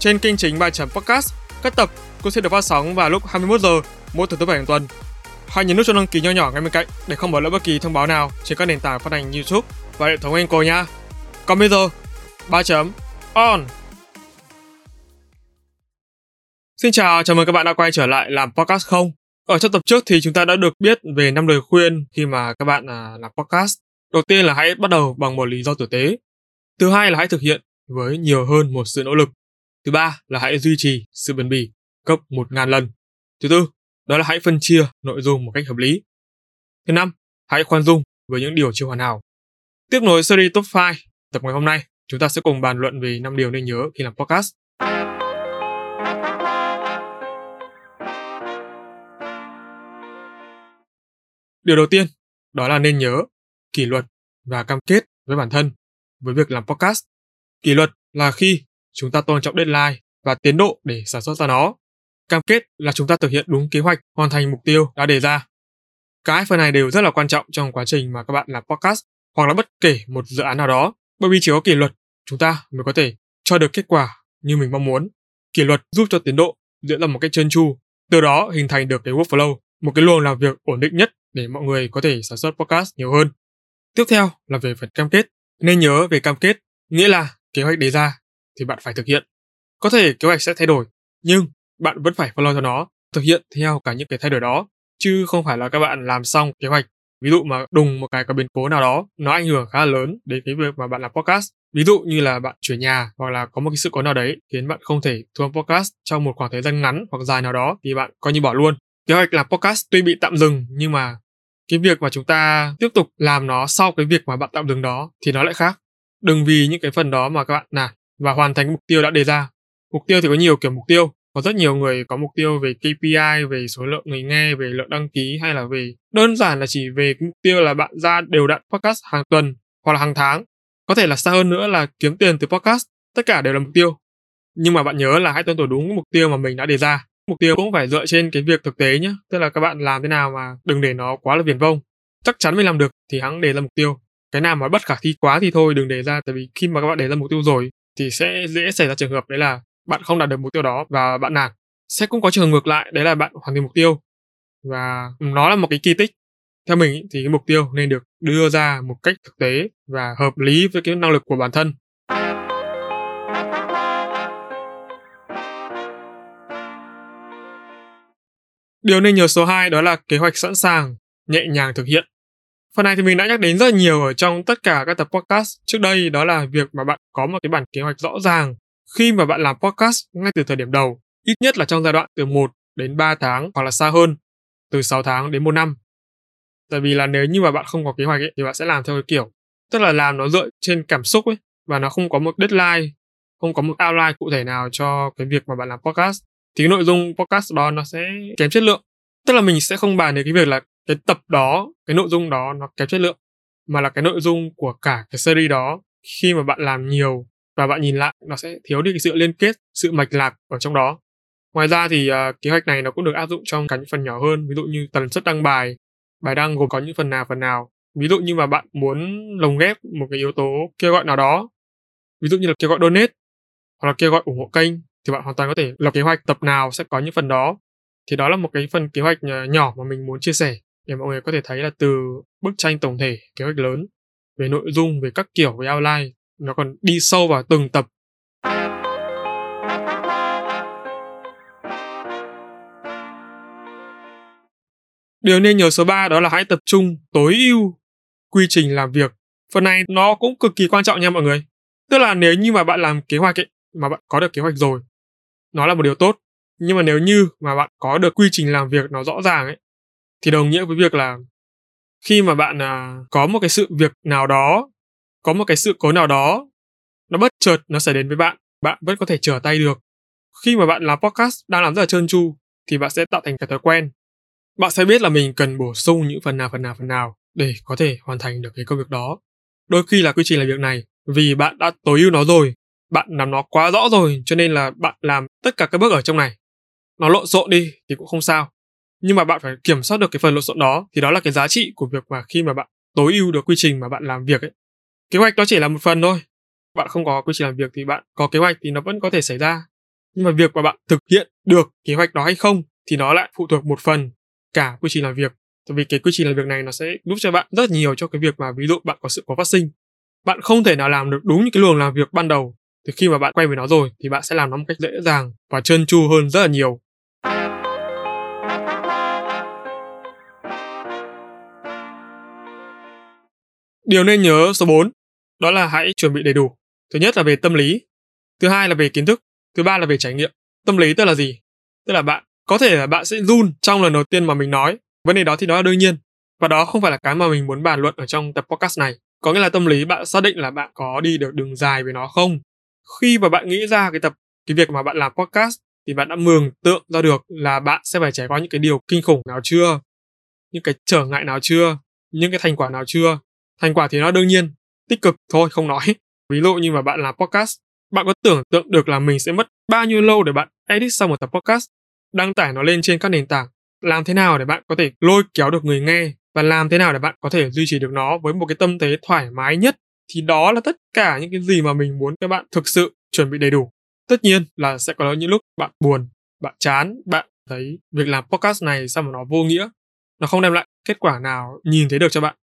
trên kênh chính bài chấm podcast, các tập cũng sẽ được phát sóng vào lúc 21 giờ mỗi thứ tư bảy hàng tuần. Hãy nhấn nút cho đăng ký nho nhỏ ngay bên cạnh để không bỏ lỡ bất kỳ thông báo nào trên các nền tảng phát hành YouTube và hệ thống Anchor nha. Còn bây giờ, ba chấm on. Xin chào, chào mừng các bạn đã quay trở lại làm podcast không. Ở trong tập trước thì chúng ta đã được biết về năm lời khuyên khi mà các bạn à, làm podcast. Đầu tiên là hãy bắt đầu bằng một lý do tử tế. Thứ hai là hãy thực hiện với nhiều hơn một sự nỗ lực. Thứ ba là hãy duy trì sự bền bỉ gấp một ngàn lần. Thứ tư, đó là hãy phân chia nội dung một cách hợp lý. Thứ năm, hãy khoan dung với những điều chưa hoàn hảo. Tiếp nối series top 5, tập ngày hôm nay, chúng ta sẽ cùng bàn luận về 5 điều nên nhớ khi làm podcast. Điều đầu tiên, đó là nên nhớ kỷ luật và cam kết với bản thân với việc làm podcast. Kỷ luật là khi chúng ta tôn trọng deadline và tiến độ để sản xuất ra nó. Cam kết là chúng ta thực hiện đúng kế hoạch, hoàn thành mục tiêu đã đề ra. Cái phần này đều rất là quan trọng trong quá trình mà các bạn làm podcast hoặc là bất kể một dự án nào đó, bởi vì chỉ có kỷ luật chúng ta mới có thể cho được kết quả như mình mong muốn. Kỷ luật giúp cho tiến độ diễn ra một cách trơn tru, từ đó hình thành được cái workflow, một cái luồng làm việc ổn định nhất để mọi người có thể sản xuất podcast nhiều hơn. Tiếp theo là về phần cam kết. Nên nhớ về cam kết, nghĩa là kế hoạch đề ra thì bạn phải thực hiện. Có thể kế hoạch sẽ thay đổi, nhưng bạn vẫn phải follow cho nó, thực hiện theo cả những cái thay đổi đó, chứ không phải là các bạn làm xong kế hoạch. Ví dụ mà đùng một cái có biến cố nào đó nó ảnh hưởng khá là lớn đến cái việc mà bạn làm podcast. Ví dụ như là bạn chuyển nhà hoặc là có một cái sự cố nào đấy khiến bạn không thể thu âm podcast trong một khoảng thời gian ngắn hoặc dài nào đó thì bạn coi như bỏ luôn. Kế hoạch làm podcast tuy bị tạm dừng nhưng mà cái việc mà chúng ta tiếp tục làm nó sau cái việc mà bạn tạm dừng đó thì nó lại khác. Đừng vì những cái phần đó mà các bạn nản và hoàn thành mục tiêu đã đề ra mục tiêu thì có nhiều kiểu mục tiêu có rất nhiều người có mục tiêu về KPI, về số lượng người nghe, về lượng đăng ký hay là về đơn giản là chỉ về mục tiêu là bạn ra đều đặn podcast hàng tuần hoặc là hàng tháng. Có thể là xa hơn nữa là kiếm tiền từ podcast. Tất cả đều là mục tiêu. Nhưng mà bạn nhớ là hãy tuân thủ đúng mục tiêu mà mình đã đề ra. Mục tiêu cũng phải dựa trên cái việc thực tế nhé. Tức là các bạn làm thế nào mà đừng để nó quá là viển vông. Chắc chắn mình làm được thì hãng đề ra mục tiêu. Cái nào mà bất khả thi quá thì thôi đừng đề ra tại vì khi mà các bạn đề ra mục tiêu rồi thì sẽ dễ xảy ra trường hợp đấy là bạn không đạt được mục tiêu đó và bạn nản. Sẽ cũng có trường ngược lại đấy là bạn hoàn thành mục tiêu. Và nó là một cái kỳ tích. Theo mình thì cái mục tiêu nên được đưa ra một cách thực tế và hợp lý với cái năng lực của bản thân. Điều nên nhớ số 2 đó là kế hoạch sẵn sàng, nhẹ nhàng thực hiện. Phần này thì mình đã nhắc đến rất nhiều ở trong tất cả các tập podcast trước đây đó là việc mà bạn có một cái bản kế hoạch rõ ràng khi mà bạn làm podcast ngay từ thời điểm đầu, ít nhất là trong giai đoạn từ 1 đến 3 tháng hoặc là xa hơn, từ 6 tháng đến 1 năm. Tại vì là nếu như mà bạn không có kế hoạch ấy, thì bạn sẽ làm theo cái kiểu, tức là làm nó dựa trên cảm xúc ấy, và nó không có một deadline, không có một outline cụ thể nào cho cái việc mà bạn làm podcast. Thì cái nội dung podcast đó nó sẽ kém chất lượng. Tức là mình sẽ không bàn đến cái việc là cái tập đó, cái nội dung đó nó kém chất lượng, mà là cái nội dung của cả cái series đó. Khi mà bạn làm nhiều và bạn nhìn lại nó sẽ thiếu đi cái sự liên kết sự mạch lạc ở trong đó. Ngoài ra thì uh, kế hoạch này nó cũng được áp dụng trong cả những phần nhỏ hơn ví dụ như tần suất đăng bài bài đăng gồm có những phần nào phần nào. Ví dụ như mà bạn muốn lồng ghép một cái yếu tố kêu gọi nào đó ví dụ như là kêu gọi donate hoặc là kêu gọi ủng hộ kênh thì bạn hoàn toàn có thể lập kế hoạch tập nào sẽ có những phần đó. Thì đó là một cái phần kế hoạch ờ, nhỏ mà mình muốn chia sẻ để mọi người có thể thấy là từ bức tranh tổng thể kế hoạch lớn về nội dung về các kiểu về outline nó còn đi sâu vào từng tập Điều nên nhớ số 3 đó là hãy tập trung tối ưu quy trình làm việc. Phần này nó cũng cực kỳ quan trọng nha mọi người. Tức là nếu như mà bạn làm kế hoạch ấy, mà bạn có được kế hoạch rồi, nó là một điều tốt. Nhưng mà nếu như mà bạn có được quy trình làm việc nó rõ ràng ấy, thì đồng nghĩa với việc là khi mà bạn à, có một cái sự việc nào đó có một cái sự cố nào đó nó bất chợt nó xảy đến với bạn bạn vẫn có thể trở tay được. Khi mà bạn làm podcast đang làm rất là trơn tru thì bạn sẽ tạo thành cái thói quen. Bạn sẽ biết là mình cần bổ sung những phần nào phần nào phần nào để có thể hoàn thành được cái công việc đó. Đôi khi là quy trình làm việc này vì bạn đã tối ưu nó rồi bạn làm nó quá rõ rồi cho nên là bạn làm tất cả các bước ở trong này. Nó lộn xộn đi thì cũng không sao nhưng mà bạn phải kiểm soát được cái phần lộn xộn đó, thì đó là cái giá trị của việc mà khi mà bạn tối ưu được quy trình mà bạn làm việc ấy. Kế hoạch đó chỉ là một phần thôi. Bạn không có quy trình làm việc thì bạn có kế hoạch thì nó vẫn có thể xảy ra. Nhưng mà việc mà bạn thực hiện được kế hoạch đó hay không thì nó lại phụ thuộc một phần cả quy trình làm việc. Tại vì cái quy trình làm việc này nó sẽ giúp cho bạn rất nhiều cho cái việc mà ví dụ bạn có sự cố phát sinh. Bạn không thể nào làm được đúng những cái luồng làm việc ban đầu. Thì khi mà bạn quay về nó rồi thì bạn sẽ làm nó một cách dễ dàng và trơn tru hơn rất là nhiều. Điều nên nhớ số 4, đó là hãy chuẩn bị đầy đủ. Thứ nhất là về tâm lý, thứ hai là về kiến thức, thứ ba là về trải nghiệm. Tâm lý tức là gì? Tức là bạn có thể là bạn sẽ run trong lần đầu tiên mà mình nói, vấn đề đó thì đó là đương nhiên. Và đó không phải là cái mà mình muốn bàn luận ở trong tập podcast này. Có nghĩa là tâm lý bạn xác định là bạn có đi được đường dài với nó không. Khi mà bạn nghĩ ra cái tập cái việc mà bạn làm podcast thì bạn đã mường tượng ra được là bạn sẽ phải trải qua những cái điều kinh khủng nào chưa, những cái trở ngại nào chưa, những cái thành quả nào chưa Thành quả thì nó đương nhiên, tích cực thôi không nói. Ví dụ như mà bạn làm podcast, bạn có tưởng tượng được là mình sẽ mất bao nhiêu lâu để bạn edit xong một tập podcast, đăng tải nó lên trên các nền tảng, làm thế nào để bạn có thể lôi kéo được người nghe? Và làm thế nào để bạn có thể duy trì được nó với một cái tâm thế thoải mái nhất? Thì đó là tất cả những cái gì mà mình muốn các bạn thực sự chuẩn bị đầy đủ. Tất nhiên là sẽ có những lúc bạn buồn, bạn chán, bạn thấy việc làm podcast này sao mà nó vô nghĩa, nó không đem lại kết quả nào nhìn thấy được cho bạn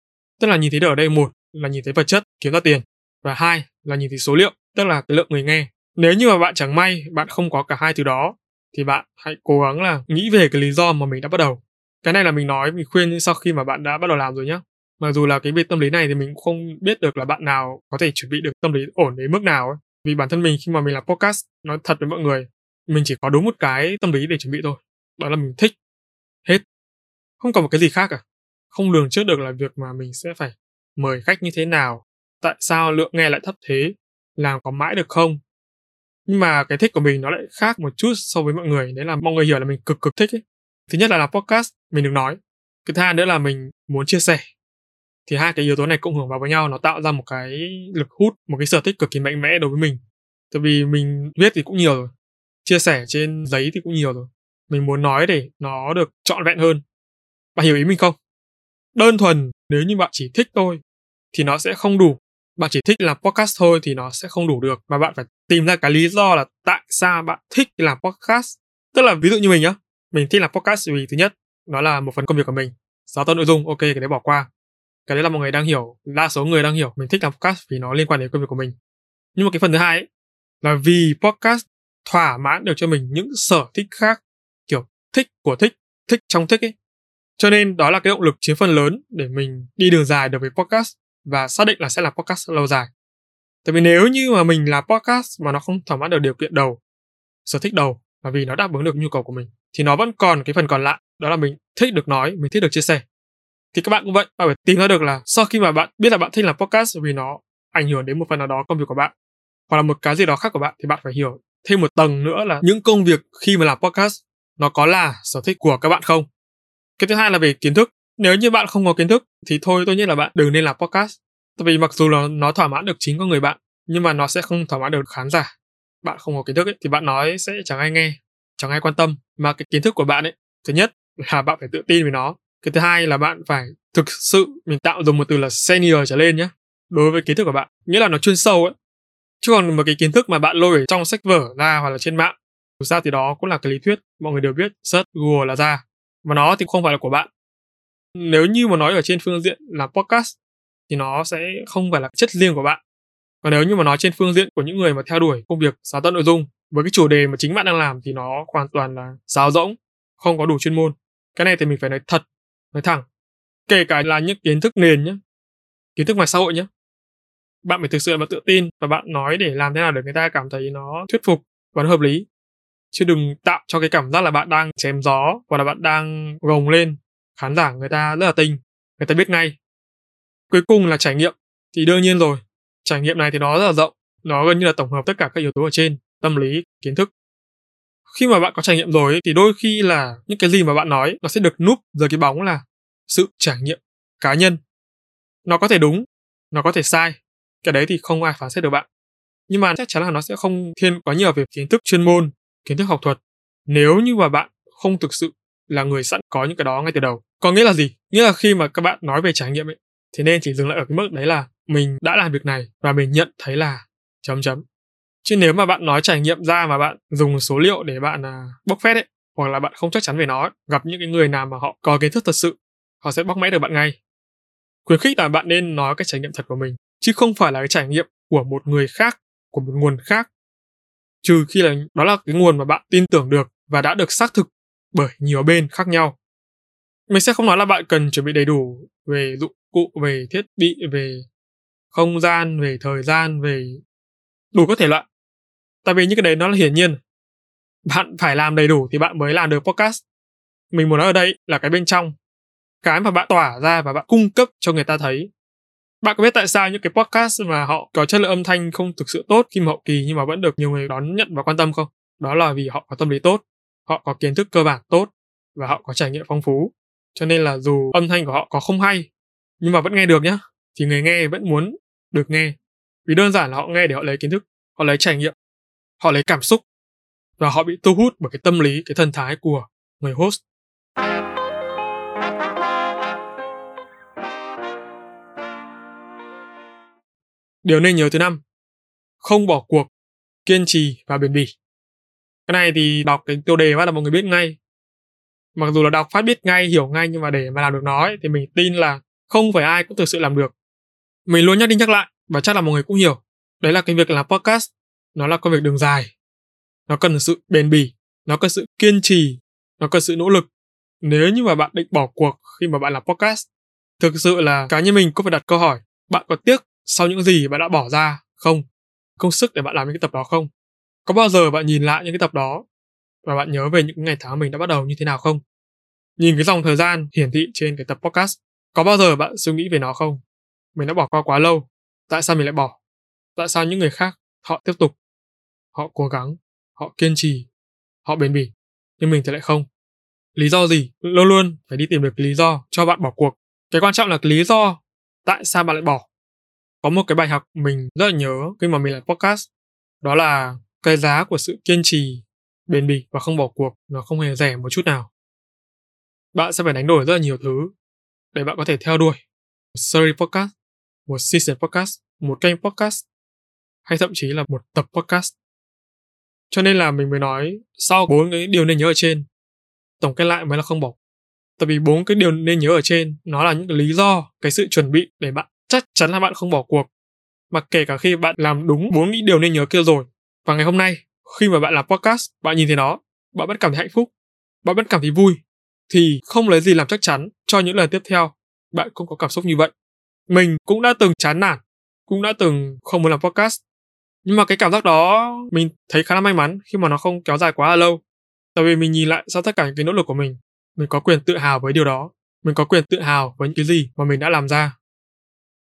tức là nhìn thấy được ở đây một là nhìn thấy vật chất, kiếm ra tiền, và hai là nhìn thấy số liệu, tức là cái lượng người nghe. Nếu như mà bạn chẳng may bạn không có cả hai thứ đó, thì bạn hãy cố gắng là nghĩ về cái lý do mà mình đã bắt đầu. Cái này là mình nói, mình khuyên sau khi mà bạn đã bắt đầu làm rồi nhá. Mặc dù là cái việc tâm lý này thì mình cũng không biết được là bạn nào có thể chuẩn bị được tâm lý ổn đến mức nào ấy. vì bản thân mình khi mà mình làm podcast, nói thật với mọi người, mình chỉ có đúng một cái tâm lý để chuẩn bị thôi. Đó là mình thích hết. Không còn một cái gì khác cả không lường trước được là việc mà mình sẽ phải mời khách như thế nào, tại sao lượng nghe lại thấp thế, làm có mãi được không? Nhưng mà cái thích của mình nó lại khác một chút so với mọi người, đấy là mọi người hiểu là mình cực cực thích ấy. thứ nhất là làm podcast, mình được nói. Cái thứ hai nữa là mình muốn chia sẻ. Thì hai cái yếu tố này cộng hưởng vào với nhau, nó tạo ra một cái lực hút, một cái sở thích cực kỳ mạnh mẽ đối với mình. Tại vì mình viết thì cũng nhiều rồi, chia sẻ trên giấy thì cũng nhiều rồi. Mình muốn nói để nó được trọn vẹn hơn. Bạn hiểu ý mình không? Đơn thuần nếu như bạn chỉ thích tôi thì nó sẽ không đủ. Bạn chỉ thích làm podcast thôi thì nó sẽ không đủ được. Mà bạn phải tìm ra cái lý do là tại sao bạn thích làm podcast. Tức là ví dụ như mình nhá mình thích làm podcast vì thứ nhất nó là một phần công việc của mình. Giáo tạo nội dung ok cái đấy bỏ qua. Cái đấy là mọi người đang hiểu đa số người đang hiểu. Mình thích làm podcast vì nó liên quan đến công việc của mình. Nhưng mà cái phần thứ hai ấy, là vì podcast thỏa mãn được cho mình những sở thích khác kiểu thích của thích thích trong thích ấy cho nên đó là cái động lực chiếm phần lớn để mình đi đường dài được với podcast và xác định là sẽ là podcast lâu dài. Tại vì nếu như mà mình là podcast mà nó không thỏa mãn được điều kiện đầu, sở thích đầu mà vì nó đáp ứng được nhu cầu của mình thì nó vẫn còn cái phần còn lại đó là mình thích được nói, mình thích được chia sẻ. Thì các bạn cũng vậy, bạn phải tìm ra được là sau khi mà bạn biết là bạn thích làm podcast vì nó ảnh hưởng đến một phần nào đó công việc của bạn hoặc là một cái gì đó khác của bạn thì bạn phải hiểu thêm một tầng nữa là những công việc khi mà làm podcast nó có là sở thích của các bạn không cái thứ hai là về kiến thức. Nếu như bạn không có kiến thức thì thôi tôi nghĩ là bạn đừng nên làm podcast. Tại vì mặc dù là nó thỏa mãn được chính con người bạn nhưng mà nó sẽ không thỏa mãn được khán giả. Bạn không có kiến thức ấy, thì bạn nói sẽ chẳng ai nghe chẳng ai quan tâm. Mà cái kiến thức của bạn ấy thứ nhất là bạn phải tự tin với nó. Cái thứ hai là bạn phải thực sự mình tạo dùng một từ là senior trở lên nhé đối với kiến thức của bạn. Nghĩa là nó chuyên sâu ấy. Chứ còn một cái kiến thức mà bạn lôi ở trong sách vở ra hoặc là trên mạng dù sao thì đó cũng là cái lý thuyết mọi người đều biết search google là ra mà nó thì không phải là của bạn. Nếu như mà nói ở trên phương diện là podcast, thì nó sẽ không phải là chất riêng của bạn. Còn nếu như mà nói trên phương diện của những người mà theo đuổi công việc sáng tạo nội dung, với cái chủ đề mà chính bạn đang làm thì nó hoàn toàn là sáo rỗng, không có đủ chuyên môn. Cái này thì mình phải nói thật, nói thẳng. Kể cả là những kiến thức nền nhé kiến thức ngoài xã hội nhé bạn phải thực sự là tự tin và bạn nói để làm thế nào để người ta cảm thấy nó thuyết phục và nó hợp lý chứ đừng tạo cho cái cảm giác là bạn đang chém gió hoặc là bạn đang gồng lên. Khán giả người ta rất là tinh người ta biết ngay. Cuối cùng là trải nghiệm. Thì đương nhiên rồi trải nghiệm này thì nó rất là rộng. Nó gần như là tổng hợp tất cả các yếu tố ở trên tâm lý kiến thức. Khi mà bạn có trải nghiệm rồi ấy, thì đôi khi là những cái gì mà bạn nói nó sẽ được núp dưới cái bóng là sự trải nghiệm cá nhân. Nó có thể đúng nó có thể sai cái đấy thì không ai phán xét được bạn. Nhưng mà chắc chắn là nó sẽ không thiên quá nhiều về kiến thức chuyên môn kiến thức học thuật. Nếu như mà bạn không thực sự là người sẵn có những cái đó ngay từ đầu có nghĩa là gì? Nghĩa là khi mà các bạn nói về trải nghiệm ấy thì nên chỉ dừng lại ở cái mức đấy là mình đã làm việc này và mình nhận thấy là chấm chấm. Chứ nếu mà bạn nói trải nghiệm ra mà bạn dùng số liệu để bạn à, bốc phét ấy hoặc là bạn không chắc chắn về nó ấy, gặp những cái người nào mà họ có kiến thức thật sự họ sẽ bóc mẽ được bạn ngay. Khuyến khích là bạn nên nói cái trải nghiệm thật của mình chứ không phải là cái trải nghiệm của một người khác của một nguồn khác trừ khi là, đó là cái nguồn mà bạn tin tưởng được và đã được xác thực bởi nhiều bên khác nhau. Mình sẽ không nói là bạn cần chuẩn bị đầy đủ về dụng cụ, về thiết bị, về không gian, về thời gian, về đủ các thể loại. Tại vì những cái đấy nó là hiển nhiên. Bạn phải làm đầy đủ thì bạn mới làm được podcast. Mình muốn nói ở đây là cái bên trong. Cái mà bạn tỏa ra và bạn cung cấp cho người ta thấy bạn có biết tại sao những cái podcast mà họ có chất lượng âm thanh không thực sự tốt khi mà hậu kỳ nhưng mà vẫn được nhiều người đón nhận và quan tâm không? Đó là vì họ có tâm lý tốt, họ có kiến thức cơ bản tốt và họ có trải nghiệm phong phú. Cho nên là dù âm thanh của họ có không hay nhưng mà vẫn nghe được nhá, thì người nghe vẫn muốn được nghe. Vì đơn giản là họ nghe để họ lấy kiến thức, họ lấy trải nghiệm, họ lấy cảm xúc và họ bị thu hút bởi cái tâm lý, cái thần thái của người host. Điều nên nhớ thứ năm, không bỏ cuộc, kiên trì và bền bỉ. Cái này thì đọc cái tiêu đề phát là mọi người biết ngay. Mặc dù là đọc phát biết ngay, hiểu ngay nhưng mà để mà làm được nó ấy, thì mình tin là không phải ai cũng thực sự làm được. Mình luôn nhắc đi nhắc lại và chắc là mọi người cũng hiểu. Đấy là cái việc làm podcast, nó là công việc đường dài. Nó cần sự bền bỉ, nó cần sự kiên trì, nó cần sự nỗ lực. Nếu như mà bạn định bỏ cuộc khi mà bạn làm podcast, thực sự là cá nhân mình cũng phải đặt câu hỏi, bạn có tiếc sau những gì bạn đã bỏ ra không? Công sức để bạn làm những cái tập đó không? Có bao giờ bạn nhìn lại những cái tập đó và bạn nhớ về những ngày tháng mình đã bắt đầu như thế nào không? Nhìn cái dòng thời gian hiển thị trên cái tập podcast, có bao giờ bạn suy nghĩ về nó không? Mình đã bỏ qua quá lâu, tại sao mình lại bỏ? Tại sao những người khác họ tiếp tục? Họ cố gắng, họ kiên trì, họ bền bỉ, nhưng mình thì lại không. Lý do gì? Luôn luôn phải đi tìm được lý do cho bạn bỏ cuộc. Cái quan trọng là cái lý do tại sao bạn lại bỏ có một cái bài học mình rất là nhớ khi mà mình làm podcast, đó là cái giá của sự kiên trì, bền bỉ và không bỏ cuộc nó không hề rẻ một chút nào. Bạn sẽ phải đánh đổi rất là nhiều thứ để bạn có thể theo đuổi một series podcast, một season podcast, một kênh podcast, hay thậm chí là một tập podcast. Cho nên là mình mới nói sau bốn cái điều nên nhớ ở trên, tổng kết lại mới là không bỏ. Tại vì bốn cái điều nên nhớ ở trên nó là những cái lý do, cái sự chuẩn bị để bạn chắc chắn là bạn không bỏ cuộc. Mà kể cả khi bạn làm đúng bốn những điều nên nhớ kia rồi. Và ngày hôm nay, khi mà bạn làm podcast, bạn nhìn thấy nó, bạn vẫn cảm thấy hạnh phúc, bạn vẫn cảm thấy vui, thì không lấy gì làm chắc chắn cho những lần tiếp theo bạn không có cảm xúc như vậy. Mình cũng đã từng chán nản, cũng đã từng không muốn làm podcast. Nhưng mà cái cảm giác đó mình thấy khá là may mắn khi mà nó không kéo dài quá là lâu. Tại vì mình nhìn lại sau tất cả những cái nỗ lực của mình, mình có quyền tự hào với điều đó. Mình có quyền tự hào với những cái gì mà mình đã làm ra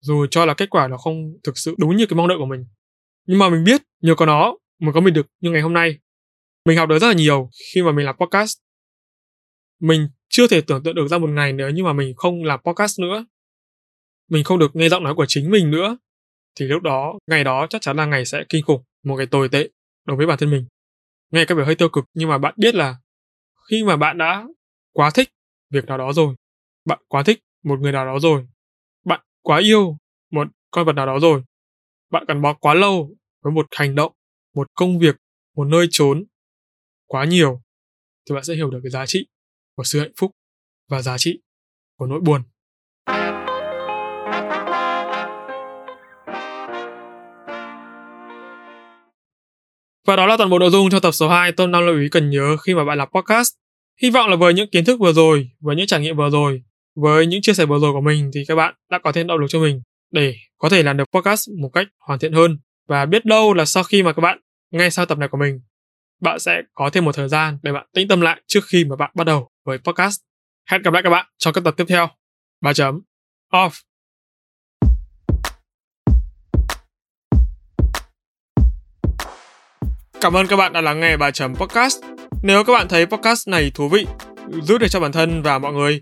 dù cho là kết quả nó không thực sự đúng như cái mong đợi của mình. Nhưng mà mình biết nhờ có nó mới có mình được như ngày hôm nay. Mình học được rất là nhiều khi mà mình làm podcast. Mình chưa thể tưởng tượng được ra một ngày nếu như mà mình không làm podcast nữa. Mình không được nghe giọng nói của chính mình nữa. Thì lúc đó, ngày đó chắc chắn là ngày sẽ kinh khủng, một ngày tồi tệ đối với bản thân mình. Nghe có vẻ hơi tiêu cực, nhưng mà bạn biết là khi mà bạn đã quá thích việc nào đó rồi, bạn quá thích một người nào đó rồi quá yêu một con vật nào đó rồi. Bạn gắn bó quá lâu với một hành động một công việc một nơi trốn quá nhiều thì bạn sẽ hiểu được cái giá trị của sự hạnh phúc và giá trị của nỗi buồn. Và đó là toàn bộ nội dung cho tập số 2 Tom 5 lưu ý cần nhớ khi mà bạn làm podcast. Hy vọng là với những kiến thức vừa rồi, với những trải nghiệm vừa rồi, với những chia sẻ vừa rồi của mình thì các bạn đã có thêm động lực cho mình để có thể làm được podcast một cách hoàn thiện hơn và biết đâu là sau khi mà các bạn nghe sau tập này của mình bạn sẽ có thêm một thời gian để bạn tĩnh tâm lại trước khi mà bạn bắt đầu với podcast. Hẹn gặp lại các bạn trong các tập tiếp theo. 3 chấm off. Cảm ơn các bạn đã lắng nghe bài chấm podcast. Nếu các bạn thấy podcast này thú vị, giúp được cho bản thân và mọi người,